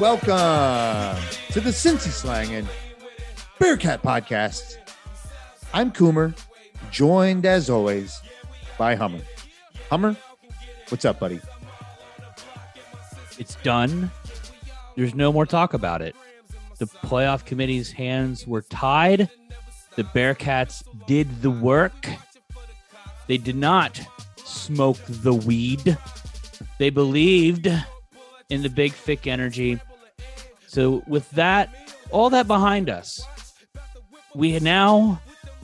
Welcome to the Cincy Slang and Bearcat Podcast. I'm Coomer, joined as always by Hummer. Hummer, what's up, buddy? It's done. There's no more talk about it. The playoff committee's hands were tied. The Bearcats did the work. They did not smoke the weed. They believed in the big thick energy. So with that, all that behind us, we now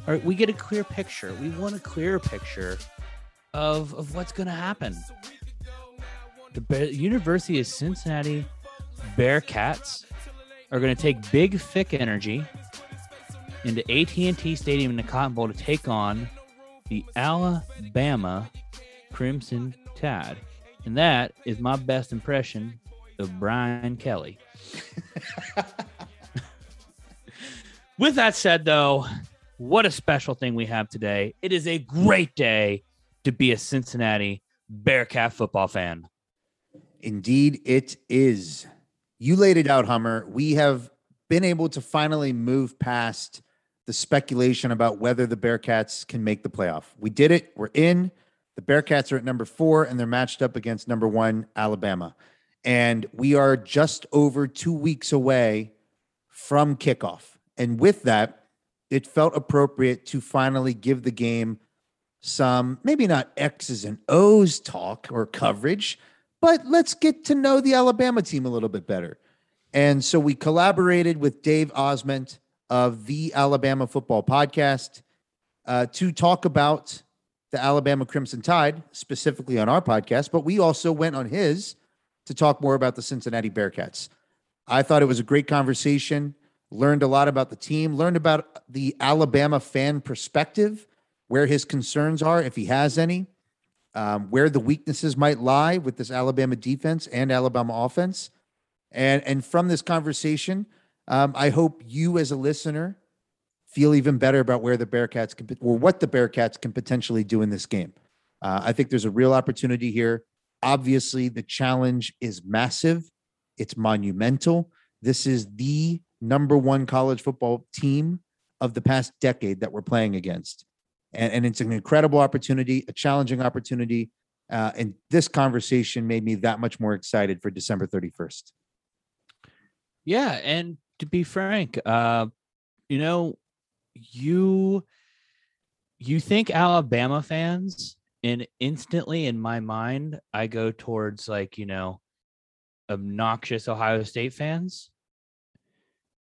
are we get a clear picture. We want a clear picture of of what's going to happen. The University of Cincinnati Bearcats are going to take big thick energy into AT&T Stadium in the Cotton Bowl to take on the Alabama Crimson Tide. And that is my best impression of Brian Kelly. With that said, though, what a special thing we have today. It is a great day to be a Cincinnati Bearcat football fan. Indeed, it is. You laid it out, Hummer. We have been able to finally move past the speculation about whether the Bearcats can make the playoff. We did it. We're in. The Bearcats are at number four, and they're matched up against number one, Alabama. And we are just over two weeks away from kickoff. And with that, it felt appropriate to finally give the game some, maybe not X's and O's talk or coverage, but let's get to know the Alabama team a little bit better. And so we collaborated with Dave Osment of the Alabama Football Podcast uh, to talk about the Alabama Crimson Tide, specifically on our podcast, but we also went on his to talk more about the Cincinnati Bearcats. I thought it was a great conversation, learned a lot about the team, learned about the Alabama fan perspective, where his concerns are, if he has any, um, where the weaknesses might lie with this Alabama defense and Alabama offense. And, and from this conversation, um, I hope you as a listener feel even better about where the Bearcats can, or what the Bearcats can potentially do in this game. Uh, I think there's a real opportunity here. Obviously, the challenge is massive. It's monumental. This is the number one college football team of the past decade that we're playing against. And, and it's an incredible opportunity, a challenging opportunity. Uh, and this conversation made me that much more excited for December 31st. Yeah, and to be frank, uh, you know, you you think Alabama fans, and instantly in my mind, I go towards like you know, obnoxious Ohio State fans.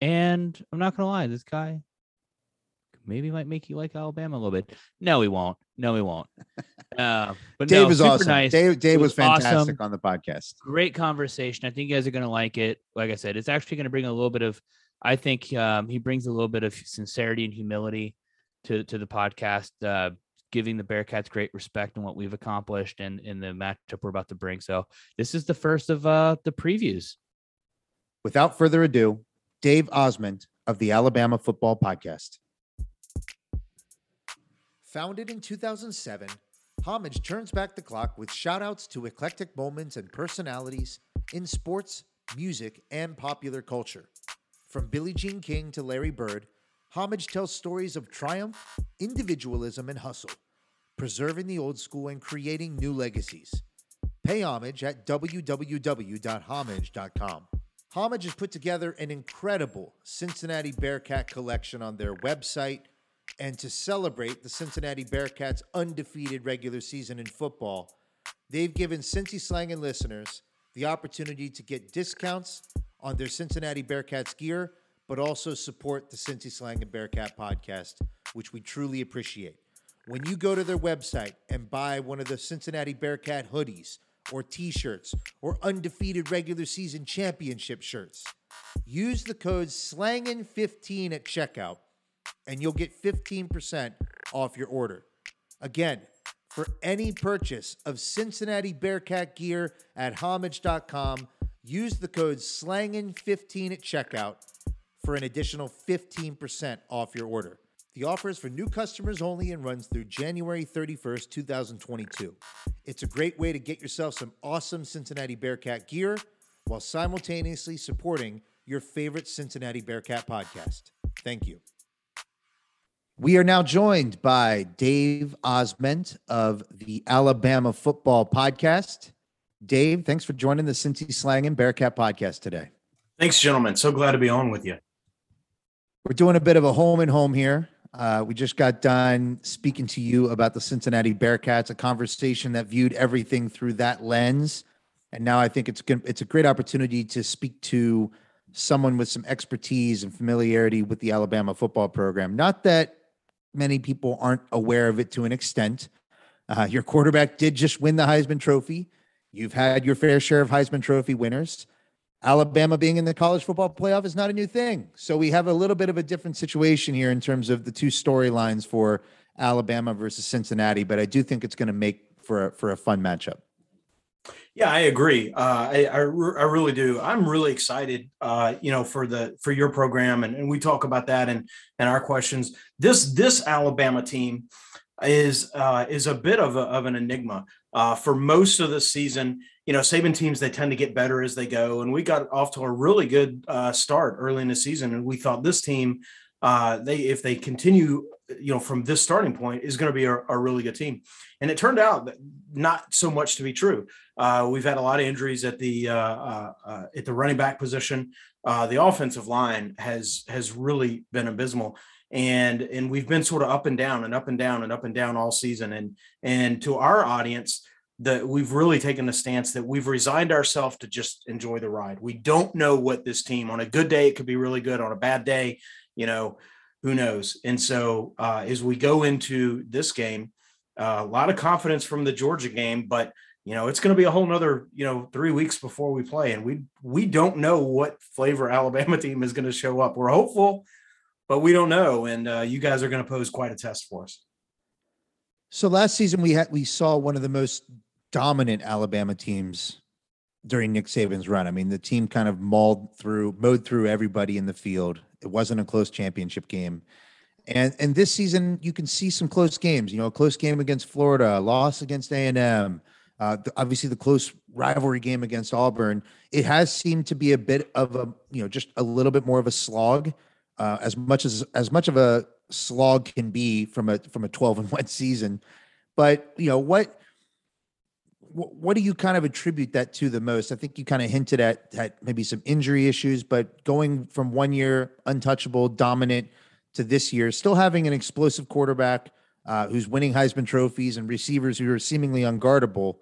And I'm not gonna lie, this guy maybe might make you like Alabama a little bit. No, he won't. No, he won't. Uh, but Dave no, was super awesome. nice. Dave, Dave It was, fantastic awesome. on the podcast. great conversation. I think you guys are going to like it. Like I said, it's actually going to bring a little bit of. I think um, he brings a little bit of sincerity and humility to to the podcast, uh, giving the Bearcats great respect in what we've accomplished and in the matchup we're about to bring. So this is the first of uh, the previews. Without further ado, Dave Osmond of the Alabama Football Podcast. Founded in 2007, Homage turns back the clock with shoutouts to eclectic moments and personalities in sports, music, and popular culture. From Billie Jean King to Larry Bird, Homage tells stories of triumph, individualism, and hustle, preserving the old school and creating new legacies. Pay homage at www.homage.com. Homage has put together an incredible Cincinnati Bearcat collection on their website. And to celebrate the Cincinnati Bearcats' undefeated regular season in football, they've given Cincy Slang and listeners the opportunity to get discounts on their Cincinnati Bearcats gear, but also support the Cincy Slang and Bearcat podcast, which we truly appreciate. When you go to their website and buy one of the Cincinnati Bearcat hoodies or t shirts or undefeated regular season championship shirts, use the code SLANGIN15 at checkout and you'll get 15% off your order. Again, for any purchase of Cincinnati Bearcat gear at homage.com, use the code SLANGIN15 at checkout for an additional 15% off your order. The offer is for new customers only and runs through January 31st, 2022. It's a great way to get yourself some awesome Cincinnati Bearcat gear while simultaneously supporting your favorite Cincinnati Bearcat podcast. Thank you. We are now joined by Dave Osment of the Alabama Football Podcast. Dave, thanks for joining the Cincy Slang and Bearcat podcast today. Thanks, gentlemen. So glad to be on with you. We're doing a bit of a home and home here. Uh, we just got done speaking to you about the Cincinnati Bearcats, a conversation that viewed everything through that lens. And now I think it's it's a great opportunity to speak to someone with some expertise and familiarity with the Alabama football program. Not that many people aren't aware of it to an extent. Uh, your quarterback did just win the Heisman Trophy. You've had your fair share of Heisman Trophy winners. Alabama being in the college football playoff is not a new thing. So we have a little bit of a different situation here in terms of the two storylines for Alabama versus Cincinnati, but I do think it's going to make for a, for a fun matchup. Yeah, I agree. Uh, I, I, I, really do. I'm really excited, uh, you know, for the for your program, and, and we talk about that and and our questions. This this Alabama team is uh, is a bit of a, of an enigma uh, for most of the season you know, Saban teams they tend to get better as they go, and we got off to a really good uh, start early in the season, and we thought this team, uh, they if they continue, you know, from this starting point, is going to be a, a, really good team, and it turned out not so much to be true. Uh, we've had a lot of injuries at the uh, uh, uh, at the running back position. the offensive line has has really been abysmal and and we've been sort of up and down and up and down and up and down all season and and to our audience that we've really taken the stance that we've resigned ourselves to just enjoy the ride. We don't know what this team on a good day it could be really good on a bad day, you know, who knows. And so uh, as we go into this game, uh, a lot of confidence from the Georgia game, but you know it's going to be a whole nother you know three weeks before we play, and we we don't know what flavor Alabama team is going to show up. We're hopeful, but we don't know, and uh, you guys are going to pose quite a test for us. So last season we had we saw one of the most dominant Alabama teams during Nick Saban's run. I mean, the team kind of mauled through, mowed through everybody in the field. It wasn't a close championship game. And and this season, you can see some close games. You know, a close game against Florida, a loss against A and M. Uh, obviously, the close rivalry game against Auburn. It has seemed to be a bit of a, you know, just a little bit more of a slog. Uh, as much as as much of a slog can be from a from a 12 and 1 season. But you know what what do you kind of attribute that to the most? I think you kind of hinted at, at maybe some injury issues, but going from one year untouchable, dominant to this year, still having an explosive quarterback uh, who's winning Heisman trophies and receivers who are seemingly unguardable.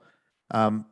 Um,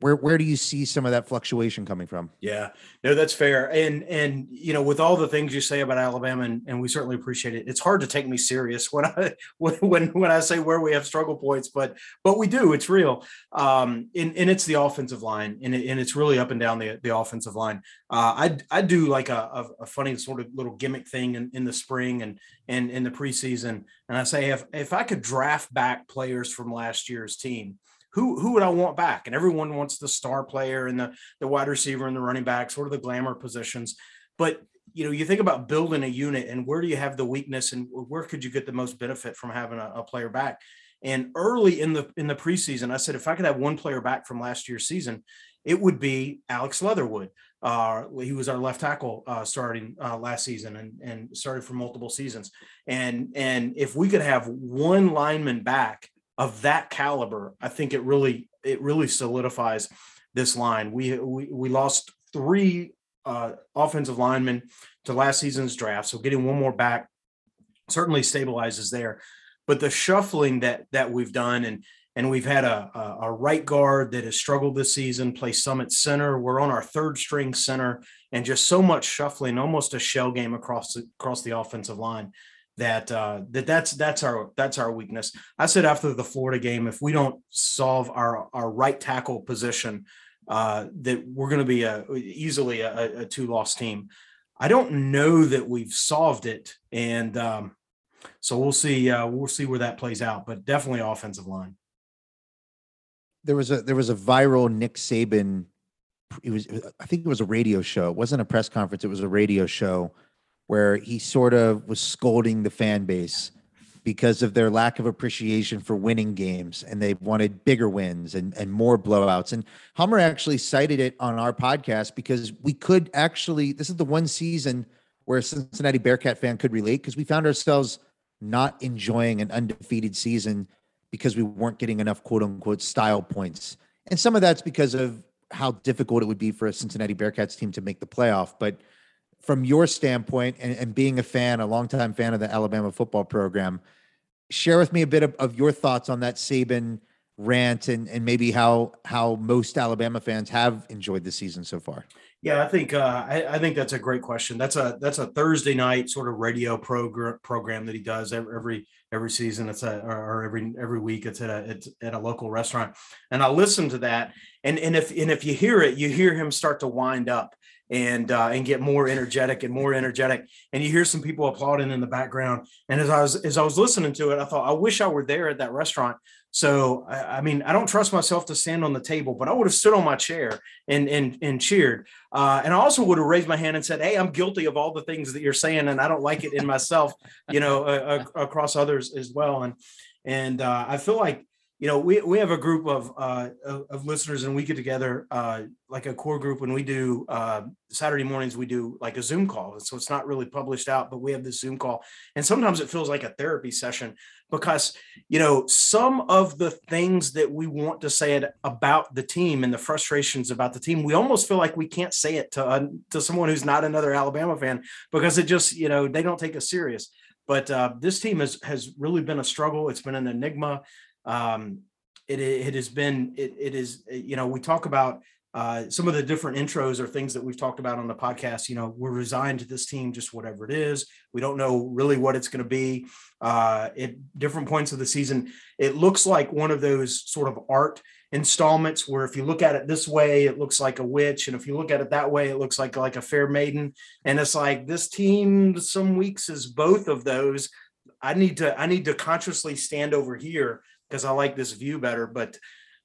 where where do you see some of that fluctuation coming from? Yeah, no, that's fair. And and you know, with all the things you say about Alabama, and, and we certainly appreciate it. It's hard to take me serious when I when when I say where we have struggle points, but but we do. It's real. Um, and, and it's the offensive line, and, it, and it's really up and down the the offensive line. Uh, I I do like a, a, a funny sort of little gimmick thing in, in the spring and and in the preseason, and I say if if I could draft back players from last year's team who who would I want back? And everyone wants the star player and the the wide receiver and the running back, sort of the glamour positions. But you know, you think about building a unit and where do you have the weakness and where could you get the most benefit from having a, a player back? And early in the in the preseason, I said if I could have one player back from last year's season, it would be Alex Leatherwood. Uh, he was our left tackle uh, starting uh, last season and, and started for multiple seasons. And and if we could have one lineman back of that caliber, I think it really it really solidifies this line. We we, we lost three uh, offensive linemen to last season's draft, so getting one more back certainly stabilizes there. But the shuffling that that we've done and and we've had a, a, a, right guard that has struggled this season, play Summit center. We're on our third string center, and just so much shuffling, almost a shell game across the, across the offensive line that uh, that that's that's our that's our weakness. I said after the Florida game, if we don't solve our our right tackle position, uh, that we're going to be a easily a, a two loss team. I don't know that we've solved it, and um, so we'll see. Uh, we'll see where that plays out, but definitely offensive line. There was a there was a viral Nick Saban. It was I think it was a radio show. It wasn't a press conference. It was a radio show where he sort of was scolding the fan base because of their lack of appreciation for winning games and they wanted bigger wins and, and more blowouts. And Hummer actually cited it on our podcast because we could actually, this is the one season where a Cincinnati Bearcat fan could relate because we found ourselves not enjoying an undefeated season because we weren't getting enough quote unquote style points. And some of that's because of how difficult it would be for a Cincinnati Bearcats team to make the playoff. But from your standpoint and, and being a fan, a longtime fan of the Alabama football program, share with me a bit of, of your thoughts on that Saban rant and, and maybe how how most Alabama fans have enjoyed the season so far. Yeah, I think uh, I, I, think that's a great question. That's a that's a Thursday night sort of radio program program that he does every every, season. It's a or every every week. It's at a it's at a local restaurant, and I listen to that. And and if and if you hear it, you hear him start to wind up and uh, and get more energetic and more energetic. And you hear some people applauding in the background. And as I was as I was listening to it, I thought, I wish I were there at that restaurant. So I, I mean, I don't trust myself to stand on the table, but I would have stood on my chair and and and cheered. Uh, and I also would have raised my hand and said, "Hey, I'm guilty of all the things that you're saying, and I don't like it in myself, you know, uh, across others as well." And and uh, I feel like you know, we, we have a group of, uh, of, listeners and we get together, uh, like a core group when we do, uh, Saturday mornings, we do like a Zoom call. And so it's not really published out, but we have this Zoom call. And sometimes it feels like a therapy session because, you know, some of the things that we want to say it about the team and the frustrations about the team, we almost feel like we can't say it to, to someone who's not another Alabama fan because it just, you know, they don't take us serious. But uh, this team has has really been a struggle. It's been an enigma um, it, it has been it, it is you know we talk about uh, some of the different intros or things that we've talked about on the podcast. You know, we're resigned to this team, just whatever it is. We don't know really what it's going to be. Uh, at different points of the season, it looks like one of those sort of art installments where if you look at it this way, it looks like a witch, and if you look at it that way, it looks like like a fair maiden. And it's like this team, some weeks is both of those. I need to I need to consciously stand over here because I like this view better. But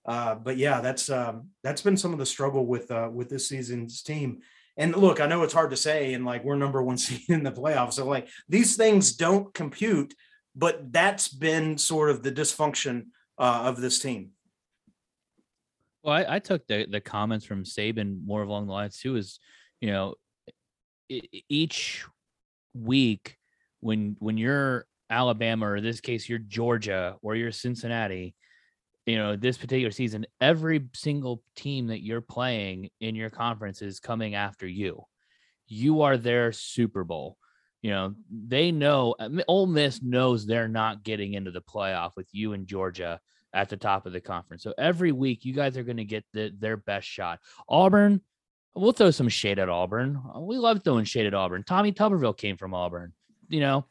uh, but yeah, that's um, that's been some of the struggle with uh, with this season's team. And look, I know it's hard to say, and like we're number one seed in the playoffs, so like these things don't compute. But that's been sort of the dysfunction uh, of this team. Well, I, I, took the the comments from Saban more along the lines too. Is you know, each week when when you're Alabama, or this case, you're Georgia or you're Cincinnati, you know, this particular season, every single team that you're playing in your conference is coming after you. You are their Super Bowl. You know, they know uh, Ole Miss knows they're not getting into the playoff with you and Georgia at the top of the conference. So every week, you guys are going to get the, their best shot. Auburn, we'll throw some shade at Auburn. We love throwing shade at Auburn. Tommy Tuberville came from Auburn. You know,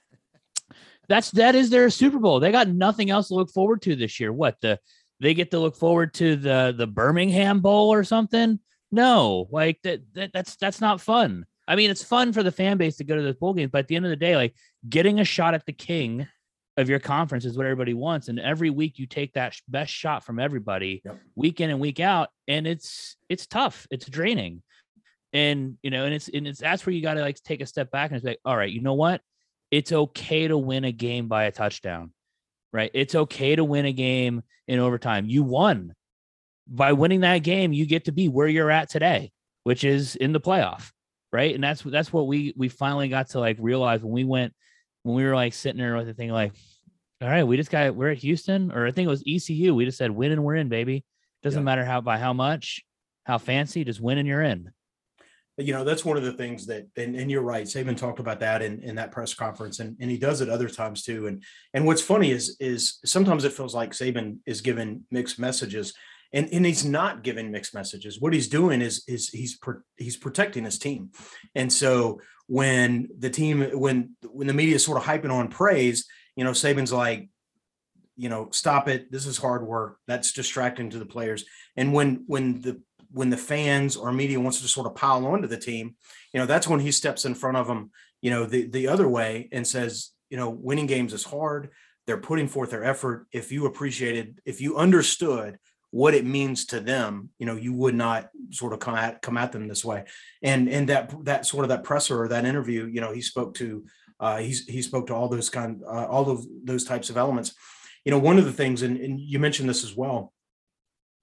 that's that is their Super Bowl. They got nothing else to look forward to this year. What the they get to look forward to the the Birmingham Bowl or something? No, like that, that that's that's not fun. I mean, it's fun for the fan base to go to those bowl games, but at the end of the day, like getting a shot at the king of your conference is what everybody wants. And every week you take that best shot from everybody yep. week in and week out. And it's it's tough. It's draining. And you know, and it's and it's that's where you gotta like take a step back and it's like, all right, you know what? It's okay to win a game by a touchdown, right? It's okay to win a game in overtime. You won. By winning that game, you get to be where you're at today, which is in the playoff, right? And that's that's what we we finally got to like realize when we went when we were like sitting there with the thing like, all right, we just got we're at Houston, or I think it was ECU. We just said win and we're in, baby. Doesn't yeah. matter how by how much, how fancy, just win and you're in you know that's one of the things that and, and you're right saban talked about that in, in that press conference and, and he does it other times too and and what's funny is is sometimes it feels like saban is giving mixed messages and and he's not giving mixed messages. What he's doing is is he's he's protecting his team and so when the team when when the media is sort of hyping on praise you know saban's like you know stop it this is hard work that's distracting to the players and when when the when the fans or media wants to sort of pile onto the team, you know, that's when he steps in front of them, you know, the, the other way and says, you know, winning games is hard. They're putting forth their effort. If you appreciated, if you understood what it means to them, you know, you would not sort of come at come at them this way. And and that that sort of that presser or that interview, you know, he spoke to uh, he's he spoke to all those kind uh, all of those types of elements. You know, one of the things, and, and you mentioned this as well.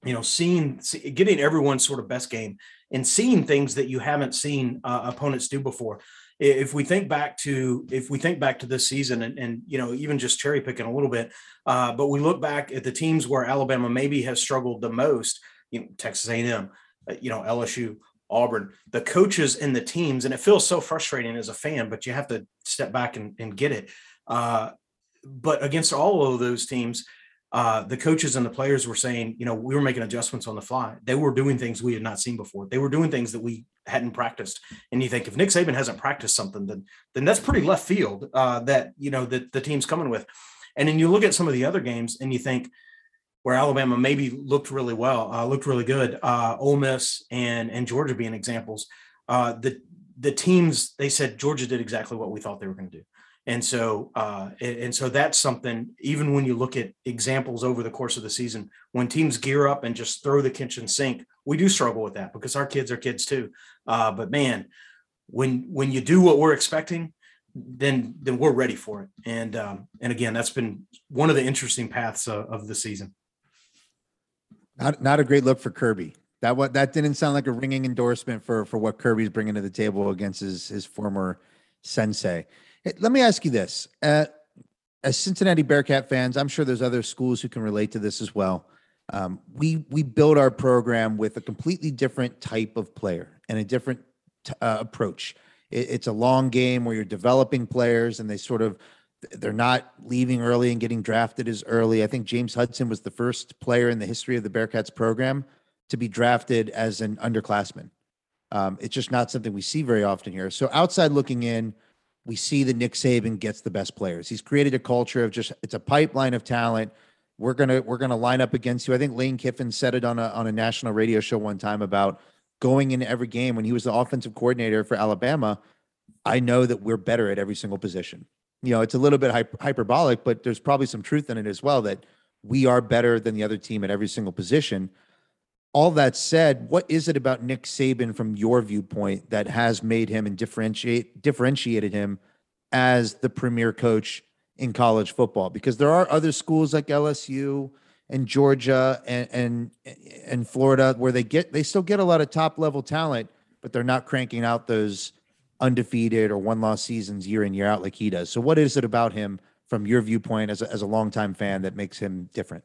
You know, seeing see, getting everyone's sort of best game and seeing things that you haven't seen uh, opponents do before. If we think back to if we think back to this season and, and you know even just cherry picking a little bit uh, but we look back at the teams where alabama maybe has struggled the most you know texas a&m uh, you know lsu auburn the coaches and the teams and it feels so frustrating as a fan but you have to step back and, and get it. Uh, but against all of those teams uh, the coaches and the players were saying, you know, we were making adjustments on the fly. They were doing things we had not seen before. They were doing things that we hadn't practiced. And you think if Nick Saban hasn't practiced something, then then that's pretty left field uh, that you know that the team's coming with. And then you look at some of the other games and you think where Alabama maybe looked really well, uh, looked really good. Uh, Ole Miss and and Georgia being examples. Uh, the the teams they said Georgia did exactly what we thought they were going to do. And so, uh, and so that's something. Even when you look at examples over the course of the season, when teams gear up and just throw the kitchen sink, we do struggle with that because our kids are kids too. Uh, but man, when when you do what we're expecting, then then we're ready for it. And um, and again, that's been one of the interesting paths uh, of the season. Not not a great look for Kirby. That what that didn't sound like a ringing endorsement for for what Kirby's bringing to the table against his his former sensei. Hey, let me ask you this: uh, as Cincinnati Bearcat fans, I'm sure there's other schools who can relate to this as well. Um, we we build our program with a completely different type of player and a different t- uh, approach. It, it's a long game where you're developing players, and they sort of they're not leaving early and getting drafted as early. I think James Hudson was the first player in the history of the Bearcats program to be drafted as an underclassman. Um, it's just not something we see very often here. So outside looking in we see that Nick Saban gets the best players. He's created a culture of just it's a pipeline of talent. We're gonna we're gonna line up against you. I think Lane Kiffin said it on a on a national radio show one time about going into every game when he was the offensive coordinator for Alabama. I know that we're better at every single position. You know, it's a little bit hyperbolic, but there's probably some truth in it as well that we are better than the other team at every single position all that said, what is it about Nick Saban from your viewpoint that has made him and differentiate differentiated him as the premier coach in college football? Because there are other schools like LSU and Georgia and and and Florida where they get they still get a lot of top level talent, but they're not cranking out those undefeated or one loss seasons year in year out like he does. So what is it about him from your viewpoint as a, as a longtime fan that makes him different?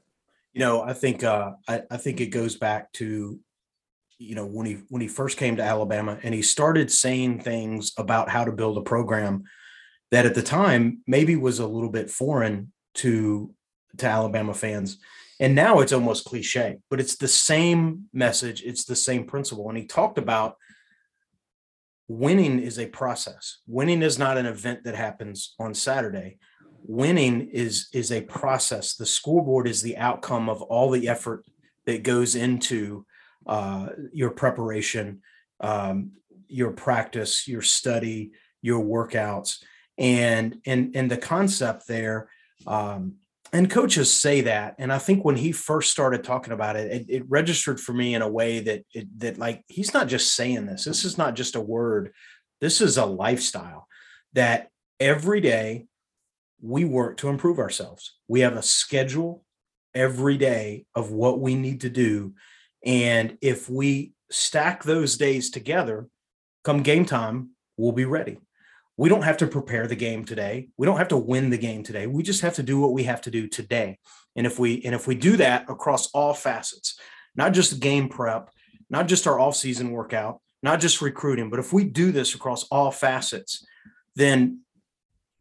You know, I think uh, I, I think it goes back to you know when he when he first came to Alabama and he started saying things about how to build a program that at the time maybe was a little bit foreign to to Alabama fans. And now it's almost cliche, but it's the same message, it's the same principle. And he talked about winning is a process. Winning is not an event that happens on Saturday winning is is a process. The scoreboard is the outcome of all the effort that goes into uh, your preparation um, your practice your study your workouts. And and and the concept there um, and coaches say that and i think when he first started talking about it, it it, registered for me in a way that it, that like he's not just saying this. This is not just a word. This is a lifestyle that every day we work to improve ourselves. We have a schedule every day of what we need to do. And if we stack those days together, come game time, we'll be ready. We don't have to prepare the game today. We don't have to win the game today. We just have to do what we have to do today. And if we and if we do that across all facets, not just game prep, not just our off-season workout, not just recruiting, but if we do this across all facets, then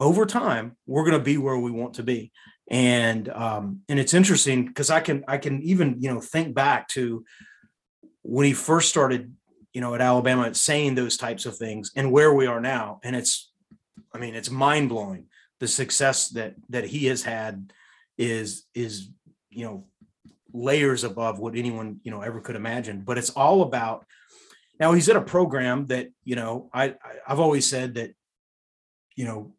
over time we're going to be where we want to be. And um and it's interesting because i can i can even you know think back to when he first started you know at alabama saying those types of things and where we are now. And it's i mean it's mind-blowing the success that that he has had is is you know layers above what anyone you know ever could imagine. But it's all about now he's at a program that you know i, I i've always said that you know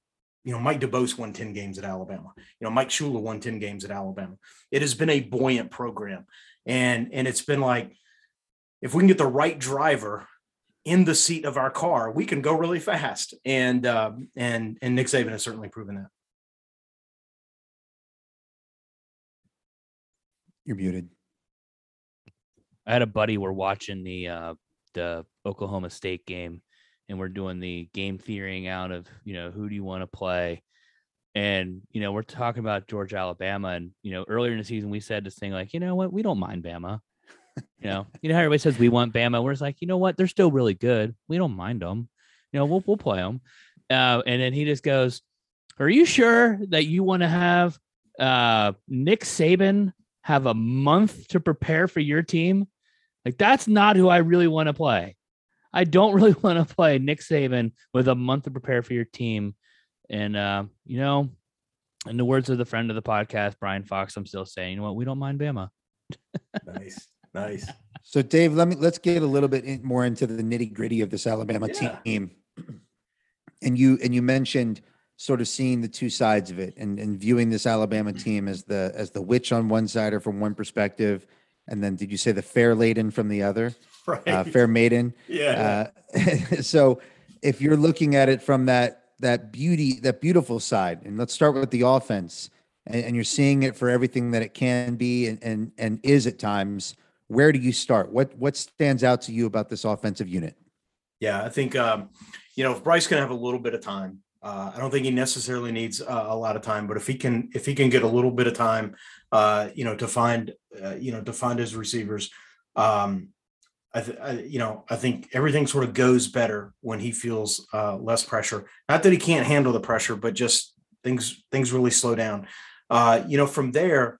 you know, Mike DuBose won 10 games at Alabama. You know, Mike Shula won 10 games at Alabama. It has been a buoyant program. and and it's been like if we can get the right driver in the seat of our car, we can go really fast. And uh, and and Nick Saban has certainly proven that. You're muted. I had a buddy. We're watching the uh, the Oklahoma State game, and we're doing the game theorying out of you know who do you want to play, and you know we're talking about Georgia Alabama, and you know earlier in the season we said this thing like you know what? We don't mind Bama, you know? You know how everybody says we want Bama, we're just like you know what? They're still really good, we don't mind them, you know we'll we'll play them, uh, and then he just goes, are you sure that you want to have uh, Nick Saban have a month to prepare for your team? Like that's not who I really want to play. I don't really want to play Nick Saban with a month to prepare for your team. And uh, you know, in the words of the friend of the podcast, Brian Fox, I'm still saying, you know what, we don't mind Bama. nice, nice. So, Dave, let me let's get a little bit in, more into the nitty gritty of this Alabama Yeah. team. And you and you mentioned sort of seeing the two sides of it and, and viewing this Alabama team as the as the witch on one side or from one perspective, and then did you say the fair laden from the other, Right. uh, fair maiden? yeah. Uh, so if you're looking at it from that that beauty, that beautiful side, and let's start with the offense, and, and you're seeing it for everything that it can be and, and and is at times. Where do you start? What what stands out to you about this offensive unit? Yeah, I think um, you know if Bryce can have a little bit of time, uh, I don't think he necessarily needs uh, a lot of time, but if he can if he can get a little bit of time, uh, you know, to find uh, you know to find his receivers, um, I, th- I you know I think everything sort of goes better when he feels uh, less pressure. Not that he can't handle the pressure, but just things things really slow down. Uh, you know, from there,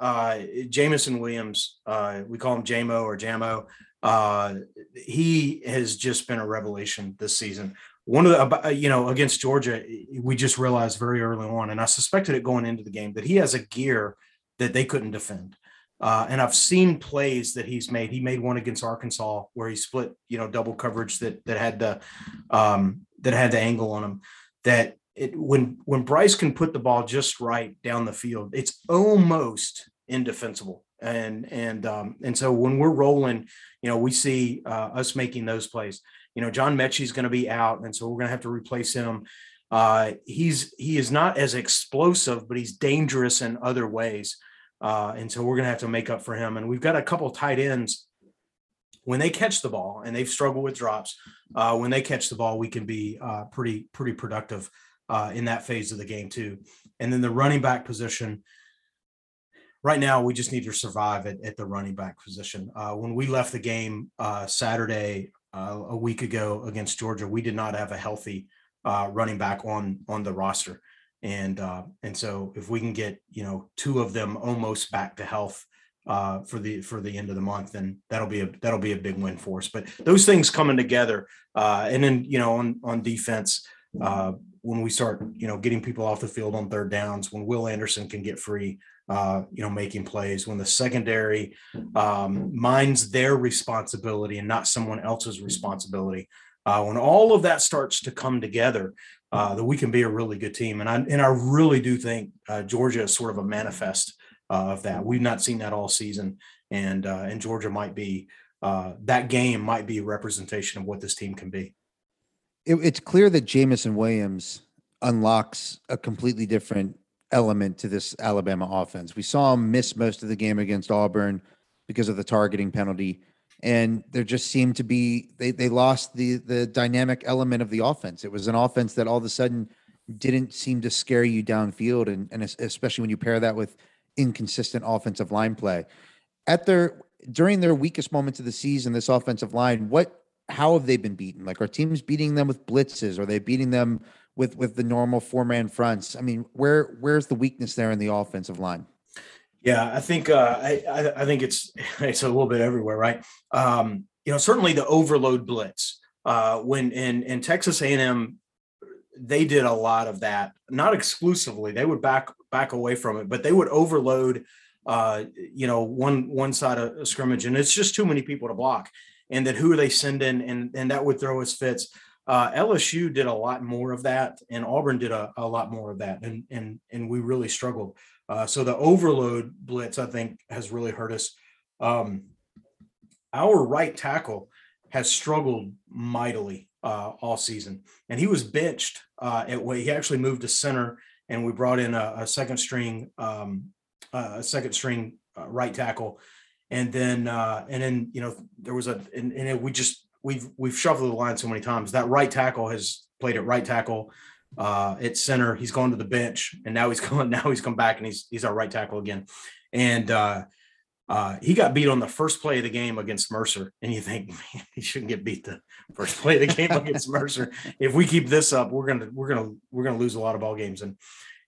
uh, Jameson Williams, uh, we call him JMO or Jamo. Uh, he has just been a revelation this season. One of the, you know, against Georgia, we just realized very early on, and I suspected it going into the game that he has a gear that they couldn't defend. Uh, and I've seen plays that he's made. He made one against Arkansas where he split, you know, double coverage that that had the um, that had the angle on him. That it when when Bryce can put the ball just right down the field, it's almost indefensible. And and um, and so when we're rolling, you know, we see uh, us making those plays. You know, John Metchie's going to be out, and so we're going to have to replace him. Uh, he's he is not as explosive, but he's dangerous in other ways. Uh, and so we're going to have to make up for him. And we've got a couple tight ends. When they catch the ball, and they've struggled with drops, uh, when they catch the ball, we can be uh, pretty pretty productive uh, in that phase of the game too. And then the running back position. Right now, we just need to survive at, at the running back position. Uh, when we left the game uh, Saturday a week ago against Georgia, we did not have a healthy running back on on the roster and uh, and so if we can get you know two of them almost back to health uh, for the for the end of the month, then that'll be a that'll be a big win for us. But those things coming together, uh, and then you know on on defense, uh, when we start you know getting people off the field on third downs, when Will Anderson can get free, uh, you know making plays, when the secondary um, minds their responsibility and not someone else's responsibility. Uh, when all of that starts to come together, uh, that we can be a really good team. And I and I really do think uh, Georgia is sort of a manifest uh, of that. We've not seen that all season, and uh, and Georgia might be uh, that game might be a representation of what this team can be. It, it's clear that Jameson Williams unlocks a completely different element to this Alabama offense. We saw him miss most of the game against Auburn because of the targeting penalty and there just seemed to be they they lost the the dynamic element of the offense. It was an offense that all of a sudden didn't seem to scare you downfield, and and especially when you pair that with inconsistent offensive line play. At their during their weakest moments of the season, this offensive line, what how have they been beaten? Like are teams beating them with blitzes? Are they beating them with with the normal four man fronts? I mean, where where's the weakness there in the offensive line? Yeah, I think uh, I, I think it's it's a little bit everywhere, right? Um, you know, certainly the overload blitz. Uh, when in in Texas A&M, they did a lot of that. Not exclusively, they would back back away from it, but they would overload. Uh, you know, one one side of a scrimmage, and it's just too many people to block. And then who are they sending? And and that would throw us fits. Uh, LSU did a lot more of that, and Auburn did a, a lot more of that, and and and we really struggled. Uh, so the overload blitz, I think, has really hurt us. Um, our right tackle has struggled mightily uh, all season, and he was benched uh, at way. He actually moved to center, and we brought in a, a second string, um, a second string uh, right tackle, and then uh, and then you know there was a and, and we just we've we've shuffled the line so many times. That right tackle has played at right tackle, uh, at center. He's gone to the bench, and now he's going. Now he's come back, and he's he's our right tackle again. And uh, uh, he got beat on the first play of the game against Mercer, and you think man, he shouldn't get beat the first play of the game against Mercer. If we keep this up, we're gonna we're gonna we're gonna lose a lot of ball games. And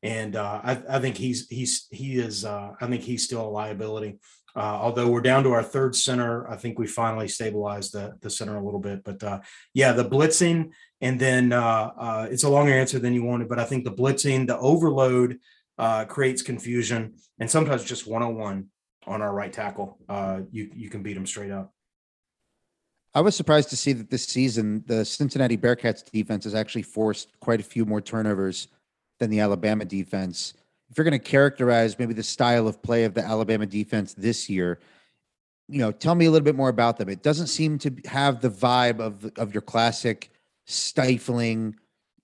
and uh, I, I think he's he's he is uh, I think he's still a liability. Uh, although we're down to our third center, I think we finally stabilized the the center a little bit. But uh, yeah, the blitzing, and then uh, uh, it's a longer answer than you wanted. But I think the blitzing, the overload, uh, creates confusion, and sometimes just one on one on our right tackle, uh, you you can beat them straight up. I was surprised to see that this season the Cincinnati Bearcats defense has actually forced quite a few more turnovers than the Alabama defense if you're going to characterize maybe the style of play of the Alabama defense this year, you know, tell me a little bit more about them. It doesn't seem to have the vibe of of your classic stifling,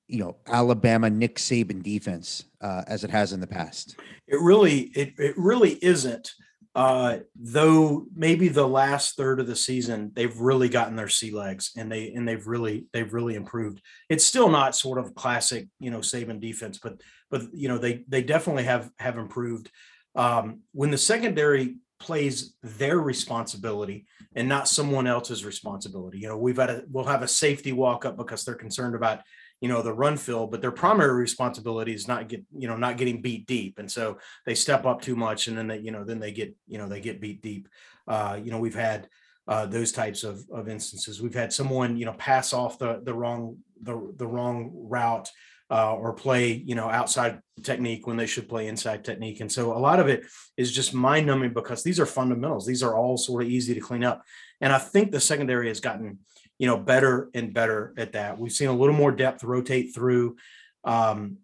you know, Alabama Nick Saban defense uh, as it has in the past. It really, it it really isn't. Uh, though maybe the last third of the season they've really gotten their sea legs and they and they've really they've really improved. It's still not sort of classic, you know, Saban defense, but but you know they they definitely have have improved. Um, when the secondary plays their responsibility and not someone else's responsibility, you know, we've had a we'll have a safety walk up because they're concerned about you know the run fill but their primary responsibility is not get you know not getting beat deep. And so they step up too much and then they you know then they get you know they get beat deep. Uh you know we've had uh those types of of instances. We've had someone you know pass off the the wrong the the wrong route uh, or play you know outside technique when they should play inside technique. And so a lot of it is just mind numbing because these are fundamentals. These are all sort of easy to clean up. And i think the secondary has gotten you know, better and better at that. We've seen a little more depth rotate through um,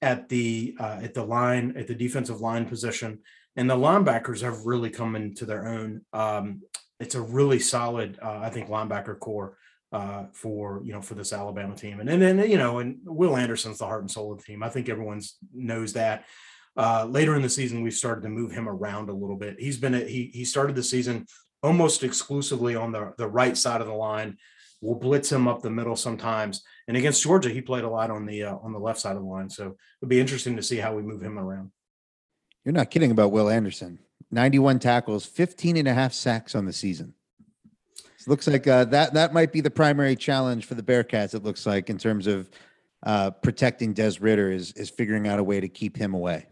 at the uh, at the line at the defensive line position, and the linebackers have really come into their own. Um, it's a really solid, uh, I think, linebacker corps uh, for you know for this Alabama team, and, and then you know, and Will Anderson's the heart and soul of the team. I think everyone knows that. Uh, later in the season, we've started to move him around a little bit. He's been a, he he started the season almost exclusively on the the right side of the line We'll blitz him up the middle sometimes. And against Georgia, he played a lot on the uh, on the left side of the line. So it'll be interesting to see how we move him around. You're not kidding about Will Anderson. 91 tackles, 15 and a half sacks on the season. It looks like uh, that that might be the primary challenge for the Bearcats. It looks like in terms of uh, protecting Des Ridder is is figuring out a way to keep him away.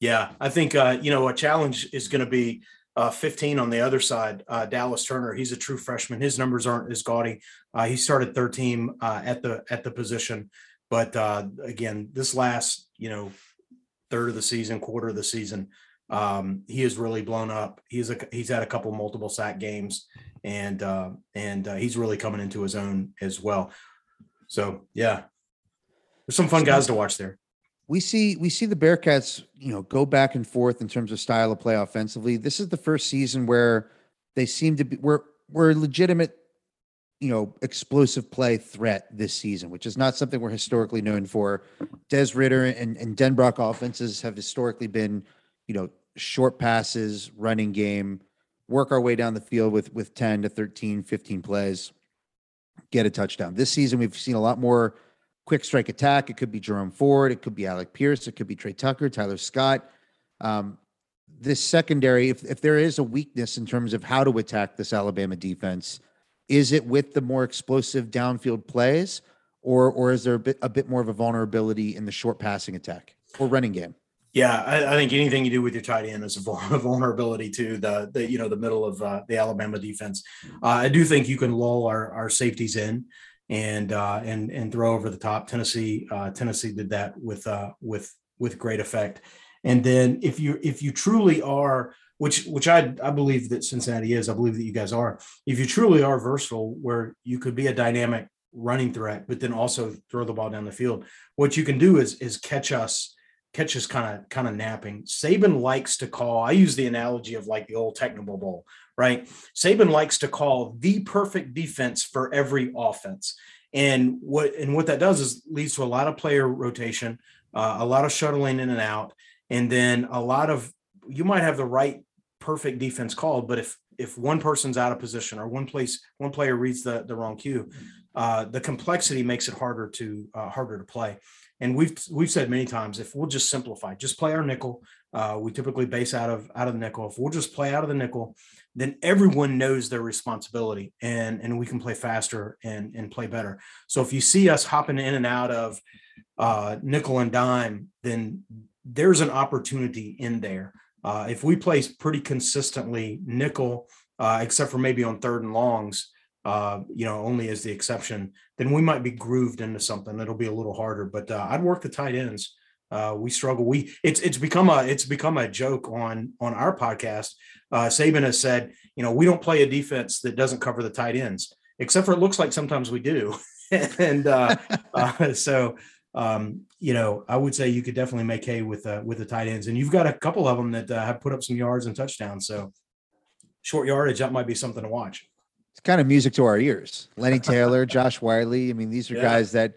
Yeah, I think uh, you know a challenge is going to be uh, 15 on the other side, uh, Dallas Turner. He's a true freshman. His numbers aren't as gaudy. Uh, he started third team uh, at the at the position, but uh, again, this last you know third of the season, quarter of the season, um, he has really blown up. He's a he's had a couple multiple sack games, and uh, and he's really coming into his own as well. So yeah, there's some fun guys to watch there we see we see the Bearcats, you know, go back and forth in terms of style of play offensively. This is the first season where they seem to be we're we're legitimate, you know, explosive play threat this season, which is not something we're historically known for. Des Ridder and, and Denbrock offenses have historically been, you know, short passes, running game, work our way down the field with with 10 to 13, 15 plays, get a touchdown. This season we've seen a lot more quick strike attack. It could be Jerome Ford. It could be Alec Pierce. It could be Tre Tucker, Tyler Scott. Um, this secondary, if, if there is a weakness in terms of how to attack this Alabama defense, is it with the more explosive downfield plays, or or is there a bit a bit more of a vulnerability in the short passing attack or running game? Yeah, I, I think anything you do with your tight end is a vulnerability to the the you know the middle of uh, the Alabama defense. Uh, I do think you can lull our our safeties in and uh, and and throw over the top. Tennessee uh, Tennessee did that with uh, with with great effect. And then if you if you truly are which which I I believe that Cincinnati is, I believe that you guys are. If you truly are versatile, where you could be a dynamic running threat, but then also throw the ball down the field, what you can do is is catch us catches kind of kind of napping. Saban likes to call. I use the analogy of like the old Tecmo Bowl, right? Saban likes to call the perfect defense for every offense, and what and what that does is leads to a lot of player rotation, uh, a lot of shuttling in and out, and then a lot of you might have the right perfect defense called, but if if one person's out of position or one place one player reads the the wrong cue, uh, the complexity makes it harder to uh, harder to play. And we've we've said many times if we'll just simplify, just play our nickel. Uh, we typically base out of out of the nickel. If we'll just play out of the nickel, then everyone knows their responsibility, and and we can play faster and and play better. So if you see us hopping in and out of uh, nickel and dime, then there's an opportunity in there. Uh, if we play pretty consistently nickel, uh, except for maybe on third and longs, uh, you know, only as the exception, then we might be grooved into something. It'll be a little harder. But uh, I'd work the tight ends. Uh, we struggle. We it's it's become a it's become a joke on on our podcast. Uh, Saban has said, you know, we don't play a defense that doesn't cover the tight ends, except for it looks like sometimes we do. and uh, uh, so um, you know, I would say you could definitely make hay with uh, with the tight ends, and you've got a couple of them that uh, have put up some yards and touchdowns. So short yardage that might be something to watch it's kind of music to our ears. Lenny Taylor, Josh Whyle. I mean, these are yeah. guys that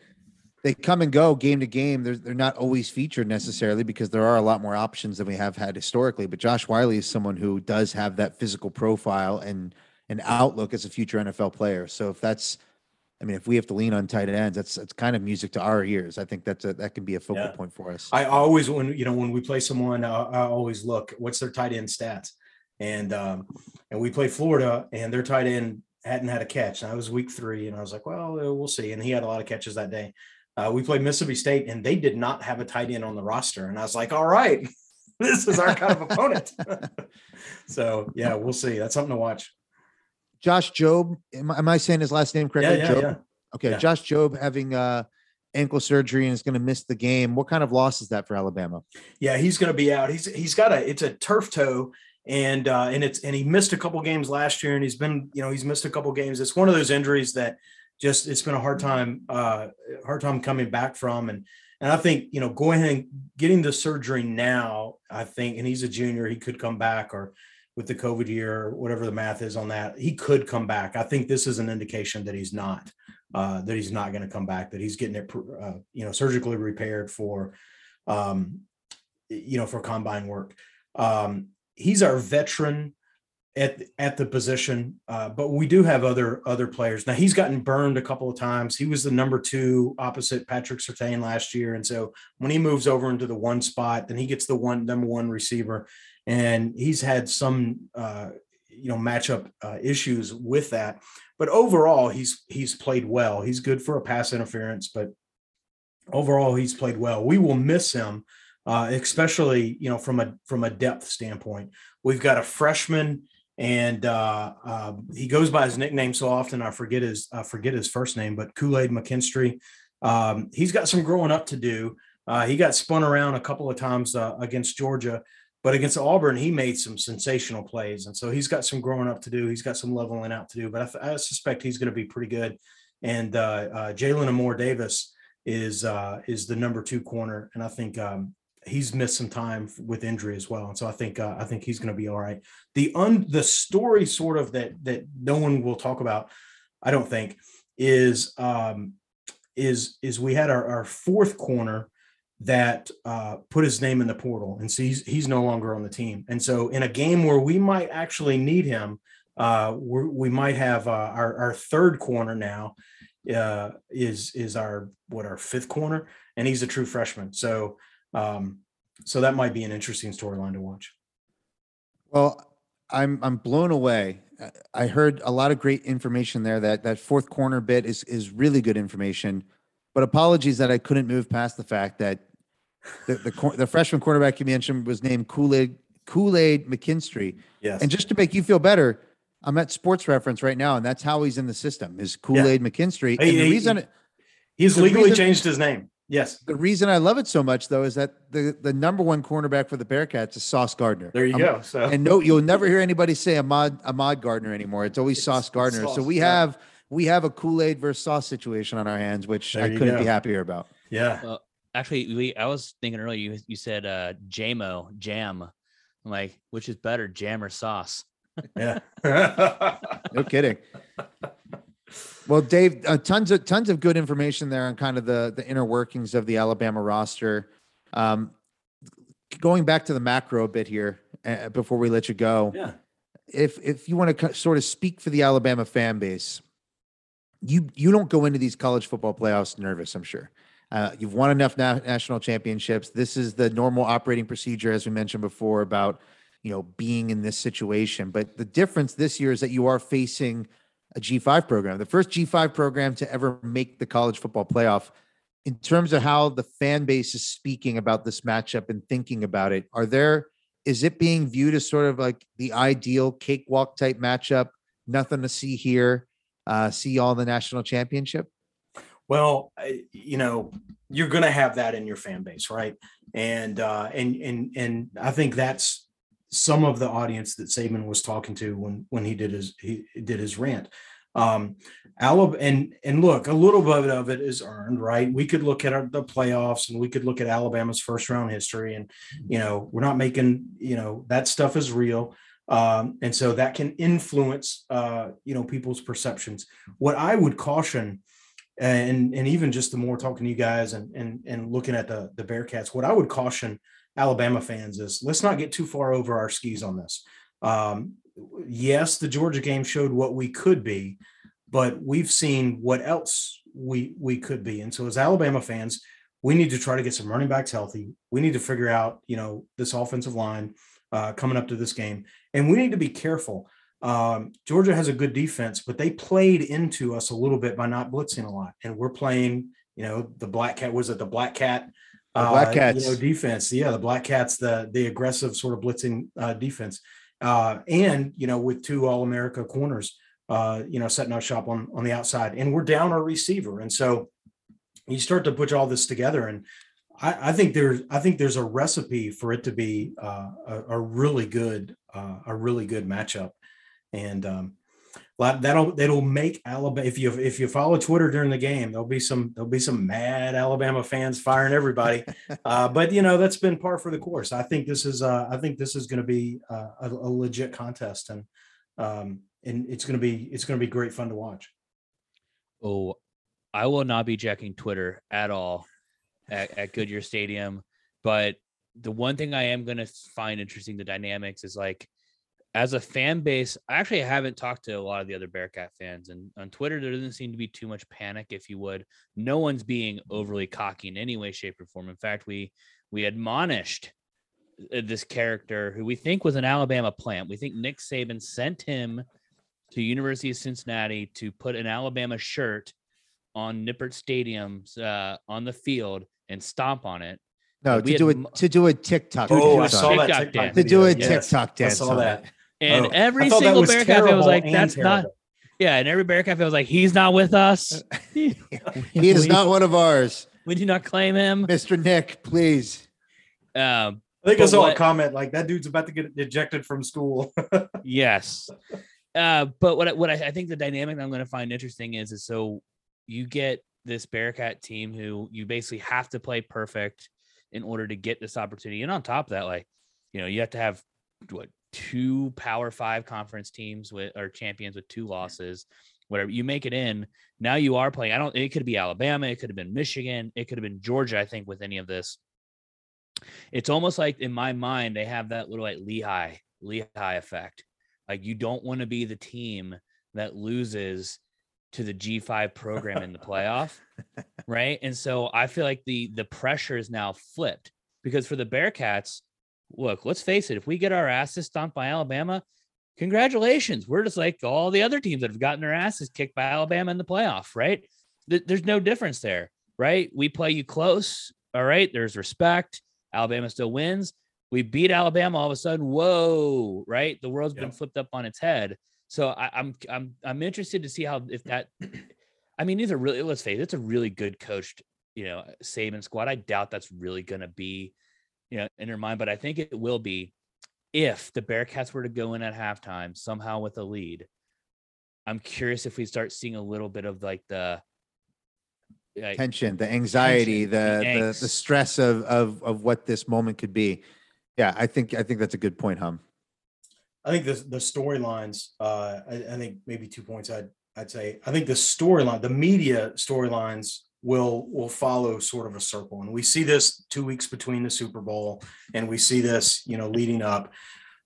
they come and go game to game. They're, they're not always featured necessarily because there are a lot more options than we have had historically. But Josh Whyle is someone who does have that physical profile and an outlook as a future NFL player. So if that's, I mean, if we have to lean on tight ends, that's that's kind of music to our ears. I think that's a, that can be a focal yeah. point for us. I always when you know when we play someone, I, I always look what's their tight end stats, and um, and we play Florida, and their tight end hadn't had a catch. And I was week three, and I was like, well, uh, we'll see. And he had a lot of catches that day. Uh, we played Mississippi State, and they did not have a tight end on the roster. And I was like, all right, this is our kind of opponent. so yeah, we'll see. That's something to watch. Josh Jobe, am, am I saying his last name correctly? Yeah, yeah, yeah. Okay, yeah. Josh Jobe having uh, ankle surgery and is going to miss the game. What kind of loss is that for Alabama? Yeah, he's going to be out. He's he's got a it's a turf toe and uh, and it's and he missed a couple games last year, and he's been you know he's missed a couple games. It's one of those injuries that just it's been a hard time uh, hard time coming back from, and and I think you know going ahead and getting the surgery now, I think, and he's a junior, he could come back or with the COVID year, whatever the math is on that, he could come back. I think this is an indication that he's not, uh, that he's not going to come back, that he's getting it, uh, you know, surgically repaired for, um, you know, for combine work. Um, he's our veteran at at the position, uh, but we do have other other players. Now he's gotten burned a couple of times. He was the number two opposite Patrick Surtain last year, and so when he moves over into the one spot, then he gets the one number one receiver, and he's had some uh, you know matchup uh, issues with that. But overall, he's he's played well. He's good for a pass interference, but overall, he's played well. We will miss him uh, especially you know from a from a depth standpoint. We've got a freshman, and uh, uh, he goes by his nickname so often I forget his I forget his first name, but Kool Aid McKinstry. Um, he's got some growing up to do. Uh, he got spun around a couple of times uh, against Georgia, but against Auburn, he made some sensational plays, and so he's got some growing up to do. He's got some leveling out to do, but I, I suspect he's going to be pretty good. And uh, Jalyn Armour Davis is is the number two corner, and I think um, he's missed some time with injury as well, and so I think uh, I think he's going to be all right. The un the story sort of that that no one will talk about, I don't think, is um, is is we had our, our fourth corner that uh, put his name in the portal, and so he's he's no longer on the team, and so in a game where we might actually need him, uh, we might have uh, our our third corner now uh, is is our what our fifth corner, and he's a true freshman, so um, so that might be an interesting storyline to watch. Well, I'm I'm blown away. I heard a lot of great information there. That that fourth corner bit is is really good information. But apologies that I couldn't move past the fact that the the, the freshman quarterback you mentioned was named Kool Aid Kool Aid McKinstry. Yes. And just to make you feel better, I'm at Sports Reference right now, and that's how he's in the system. Is Kool Aid yeah. McKinstry? and the reason he's legally reason, changed his name. Yes. The reason I love it so much though is that the the number one cornerback for the Bearcats is Sauce Gardner. There you go. So and no, you'll never hear anybody say Ahmad Ahmad Gardner anymore. It's always it's, Sauce Gardner. Sauce, so we yeah. have we have a Kool Aid versus Sauce situation on our hands, which there I couldn't go. be happier about. Yeah. Actually, we I was thinking earlier. You you said uh, Jamo jam. I'm like, which is better, jam or sauce? Yeah. No kidding. Well, Dave, uh, tons of tons of good information there on kind of the the inner workings of the Alabama roster. Um, going back to the macro a bit here uh, before we let you go. yeah. if if you want to sort of speak for the Alabama fan base, you you don't go into these college football playoffs nervous. I'm sure uh, you've won enough na- national championships. This is the normal operating procedure, as we mentioned before, about you know being in this situation. But the difference this year is that you are facing a G5 program, the first G5 program to ever make the college football playoff. In terms of how the fan base is speaking about this matchup and thinking about it, are there is it being viewed as sort of like the ideal cakewalk type matchup? Nothing to see here. Uh, see all the national championship. Well, you know, you're going to have that in your fan base, right? And uh, and and and I think that's some of the audience that Saban was talking to when when he did his he did his rant. Um, Alabama and and look, a little bit of it is earned, right? We could look at our, the playoffs and we could look at Alabama's first round history, and you know, we're not making you know that stuff is real. Um, and so that can influence uh, you know people's perceptions. What I would caution and and even just the more talking to you guys and and and looking at the the Bearcats, what I would caution Alabama fans is let's not get too far over our skis on this. Um, yes, the Georgia game showed what we could be, but we've seen what else we we could be, and so as Alabama fans, we need to try to get some running backs healthy. We need to figure out you know this offensive line uh, coming up to this game, and we need to be careful. Um, Georgia has a good defense, but they played into us a little bit by not blitzing a lot. And we're playing, you know, the black cat was it the black cat? The Black uh, Cats. you know, defense. Yeah, the black cats, the the aggressive sort of blitzing uh, defense. Uh, and you know, with two all America corners, uh, you know, setting up shop on on the outside. And we're down our receiver. And so you start to put all this together and I, I think there's I think there's a recipe for it to be uh, a, a really good uh, a really good matchup, and um, that- that'll that'll make Alabama. If you if you follow Twitter during the game, there'll be some there'll be some mad Alabama fans firing everybody. uh, but you know that's been par for the course. I think this is uh, I think this is going to be uh, a, a legit contest, and um, and it's going to be it's going to be great fun to watch. Oh, I will not be checking Twitter at all at, at Goodyear Stadium. But the one thing I am going to find interesting the dynamics is like as a fan base. I actually haven't talked to a lot of the other Bearcat fans, and on Twitter there doesn't seem to be too much panic, if you would. No one's being overly cocky in any way, shape, or form. In fact, we we admonished uh, this character who we think was an Alabama plant. We think Nick Saban sent him to University of Cincinnati to put an Alabama shirt on Nippert Stadium's uh, on the field and stomp on it. No, We to had do m- it to do a TikTok. Oh, I dance saw on it. that TikTok TikTok dance. To do a video. Yes, TikTok I saw that. It. And Oh, every I thought that single was Bearcat fan was like, and "That's not." Yeah, and every Bearcat fan was like, "He's not with us. He is not one of ours, We do not claim him." Mr. Nick. Please. Um, I think I saw what- a comment like that dude's about to get ejected from school. yes. Uh, but what what I, I think the dynamic I'm going to find interesting is is so you get this Bearcat team who you basically have to play perfect in order to get this opportunity, and on top of that, like you know, you have to have what two Power Five conference teams with or champions with two losses. Whatever you make it in, now you are playing. I don't. It could be Alabama. It could have been Michigan. It could have been Georgia. I think with any of this, it's almost like in my mind they have that little like Lehigh Lehigh effect. Like you don't want to be the team that loses to the G5 program in the playoff, right? And so I feel like the the pressure is now flipped because for the Bearcats, look, let's face it, if we get our asses stomped by Alabama, congratulations. We're just like all the other teams that have gotten their asses kicked by Alabama in the playoff, right? Th- There's no difference there, right? We play you close, all right? There's respect. Alabama still wins. We beat Alabama all of a sudden. Whoa, right? The world's been flipped up on its head. So I, I'm I'm I'm interested to see how if that. I mean, these are really let's face it, it's a really good coached, you know, Saban squad. I doubt that's really going to be, you know, in her mind, but I think it will be if the Bearcats were to go in at halftime somehow with a lead. I'm curious if we start seeing a little bit of like the Like, tension, the anxiety, Tension, the the the, the, stress of of of what this moment could be. Yeah, I think I think that's a good point, Hum. I think the the storylines. Uh, I, I think maybe two points. I'd I'd say I think the storyline, the media storylines will will follow sort of a circle, and we see this two weeks between the Super Bowl, and we see this, you know, leading up.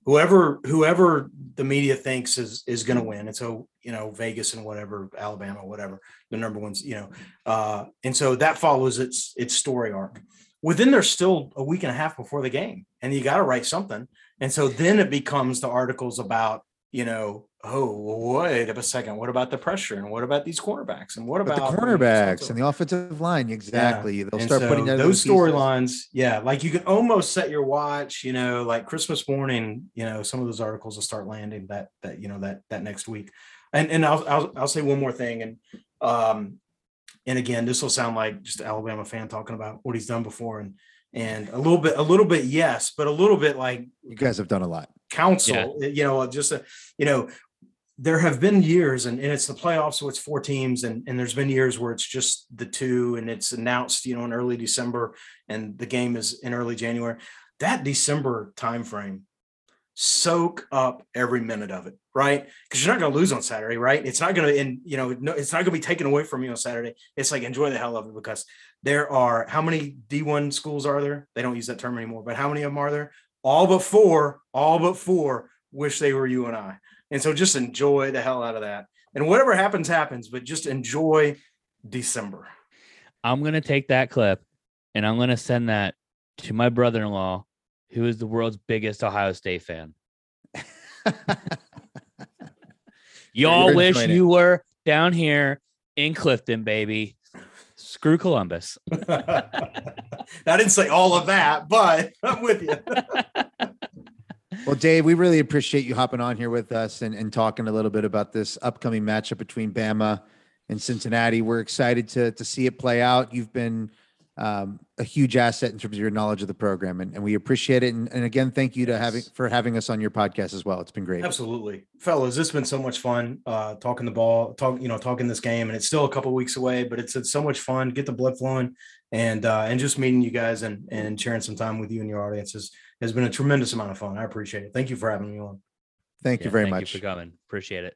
Whoever whoever the media thinks is is going to win, and so you know Vegas and whatever Alabama, whatever the number ones, you know, uh, and so that follows its its story arc. Within there's still a week and a half before the game, and you got to write something. And so then it becomes the articles about, you know, oh, wait a second. What about the pressure? And what about these cornerbacks? And what But about the cornerbacks and the offensive line, exactly. They'll and start so putting together those storylines. Yeah. Like you can almost set your watch, you know, like Christmas morning, you know, some of those articles will start landing that, that, you know, that, that next week. And, and I'll, I'll, I'll say one more thing. And, um, and again, this will sound like just an Alabama fan talking about what he's done before and, and a little bit, a little bit, yes, but a little bit like You guys have done a lot. council, you know, just a, you know, there have been years and, and it's the playoffs, so it's four teams, and, and there's been years where it's just the two and it's announced, you know, in early December and the game is in early January. That December timeframe, soak up every minute of it, right? Because you're not going to lose on Saturday, right? It's not going to, and you know, no, it's not going to be taken away from you on Saturday. It's like enjoy the hell of it because there are how many D1 schools are there? They don't use that term anymore, but how many of them are there? All but four, all but four wish they were you and I. And so just enjoy the hell out of that. And whatever happens, happens, but just enjoy December. I'm gonna take that clip and I'm gonna send that to my brother-in-law, who is the world's biggest Ohio State fan. Y'all You're wish enjoying it. you were down here in Clifton, baby. Screw Columbus. I didn't say all of that, but I'm with you. Well, Dave, we really appreciate you hopping on here with us and, and talking a little bit about this upcoming matchup between Bama and Cincinnati. We're excited to to see it play out. You've been um, a huge asset in terms of your knowledge of the program, and, and we appreciate it. And, and again, thank you to having for having us on your podcast as well. It's been great. Absolutely. Fellas, this has been so much fun uh talking the ball, talk, you know, talking this game, and it's still a couple weeks away, but it's it's so much fun. Get the blood flowing and uh and just meeting you guys and and sharing some time with you and your audiences has been a tremendous amount of fun. I appreciate it. Thank you for having me on. Thank you very thank much. you for coming. Appreciate it.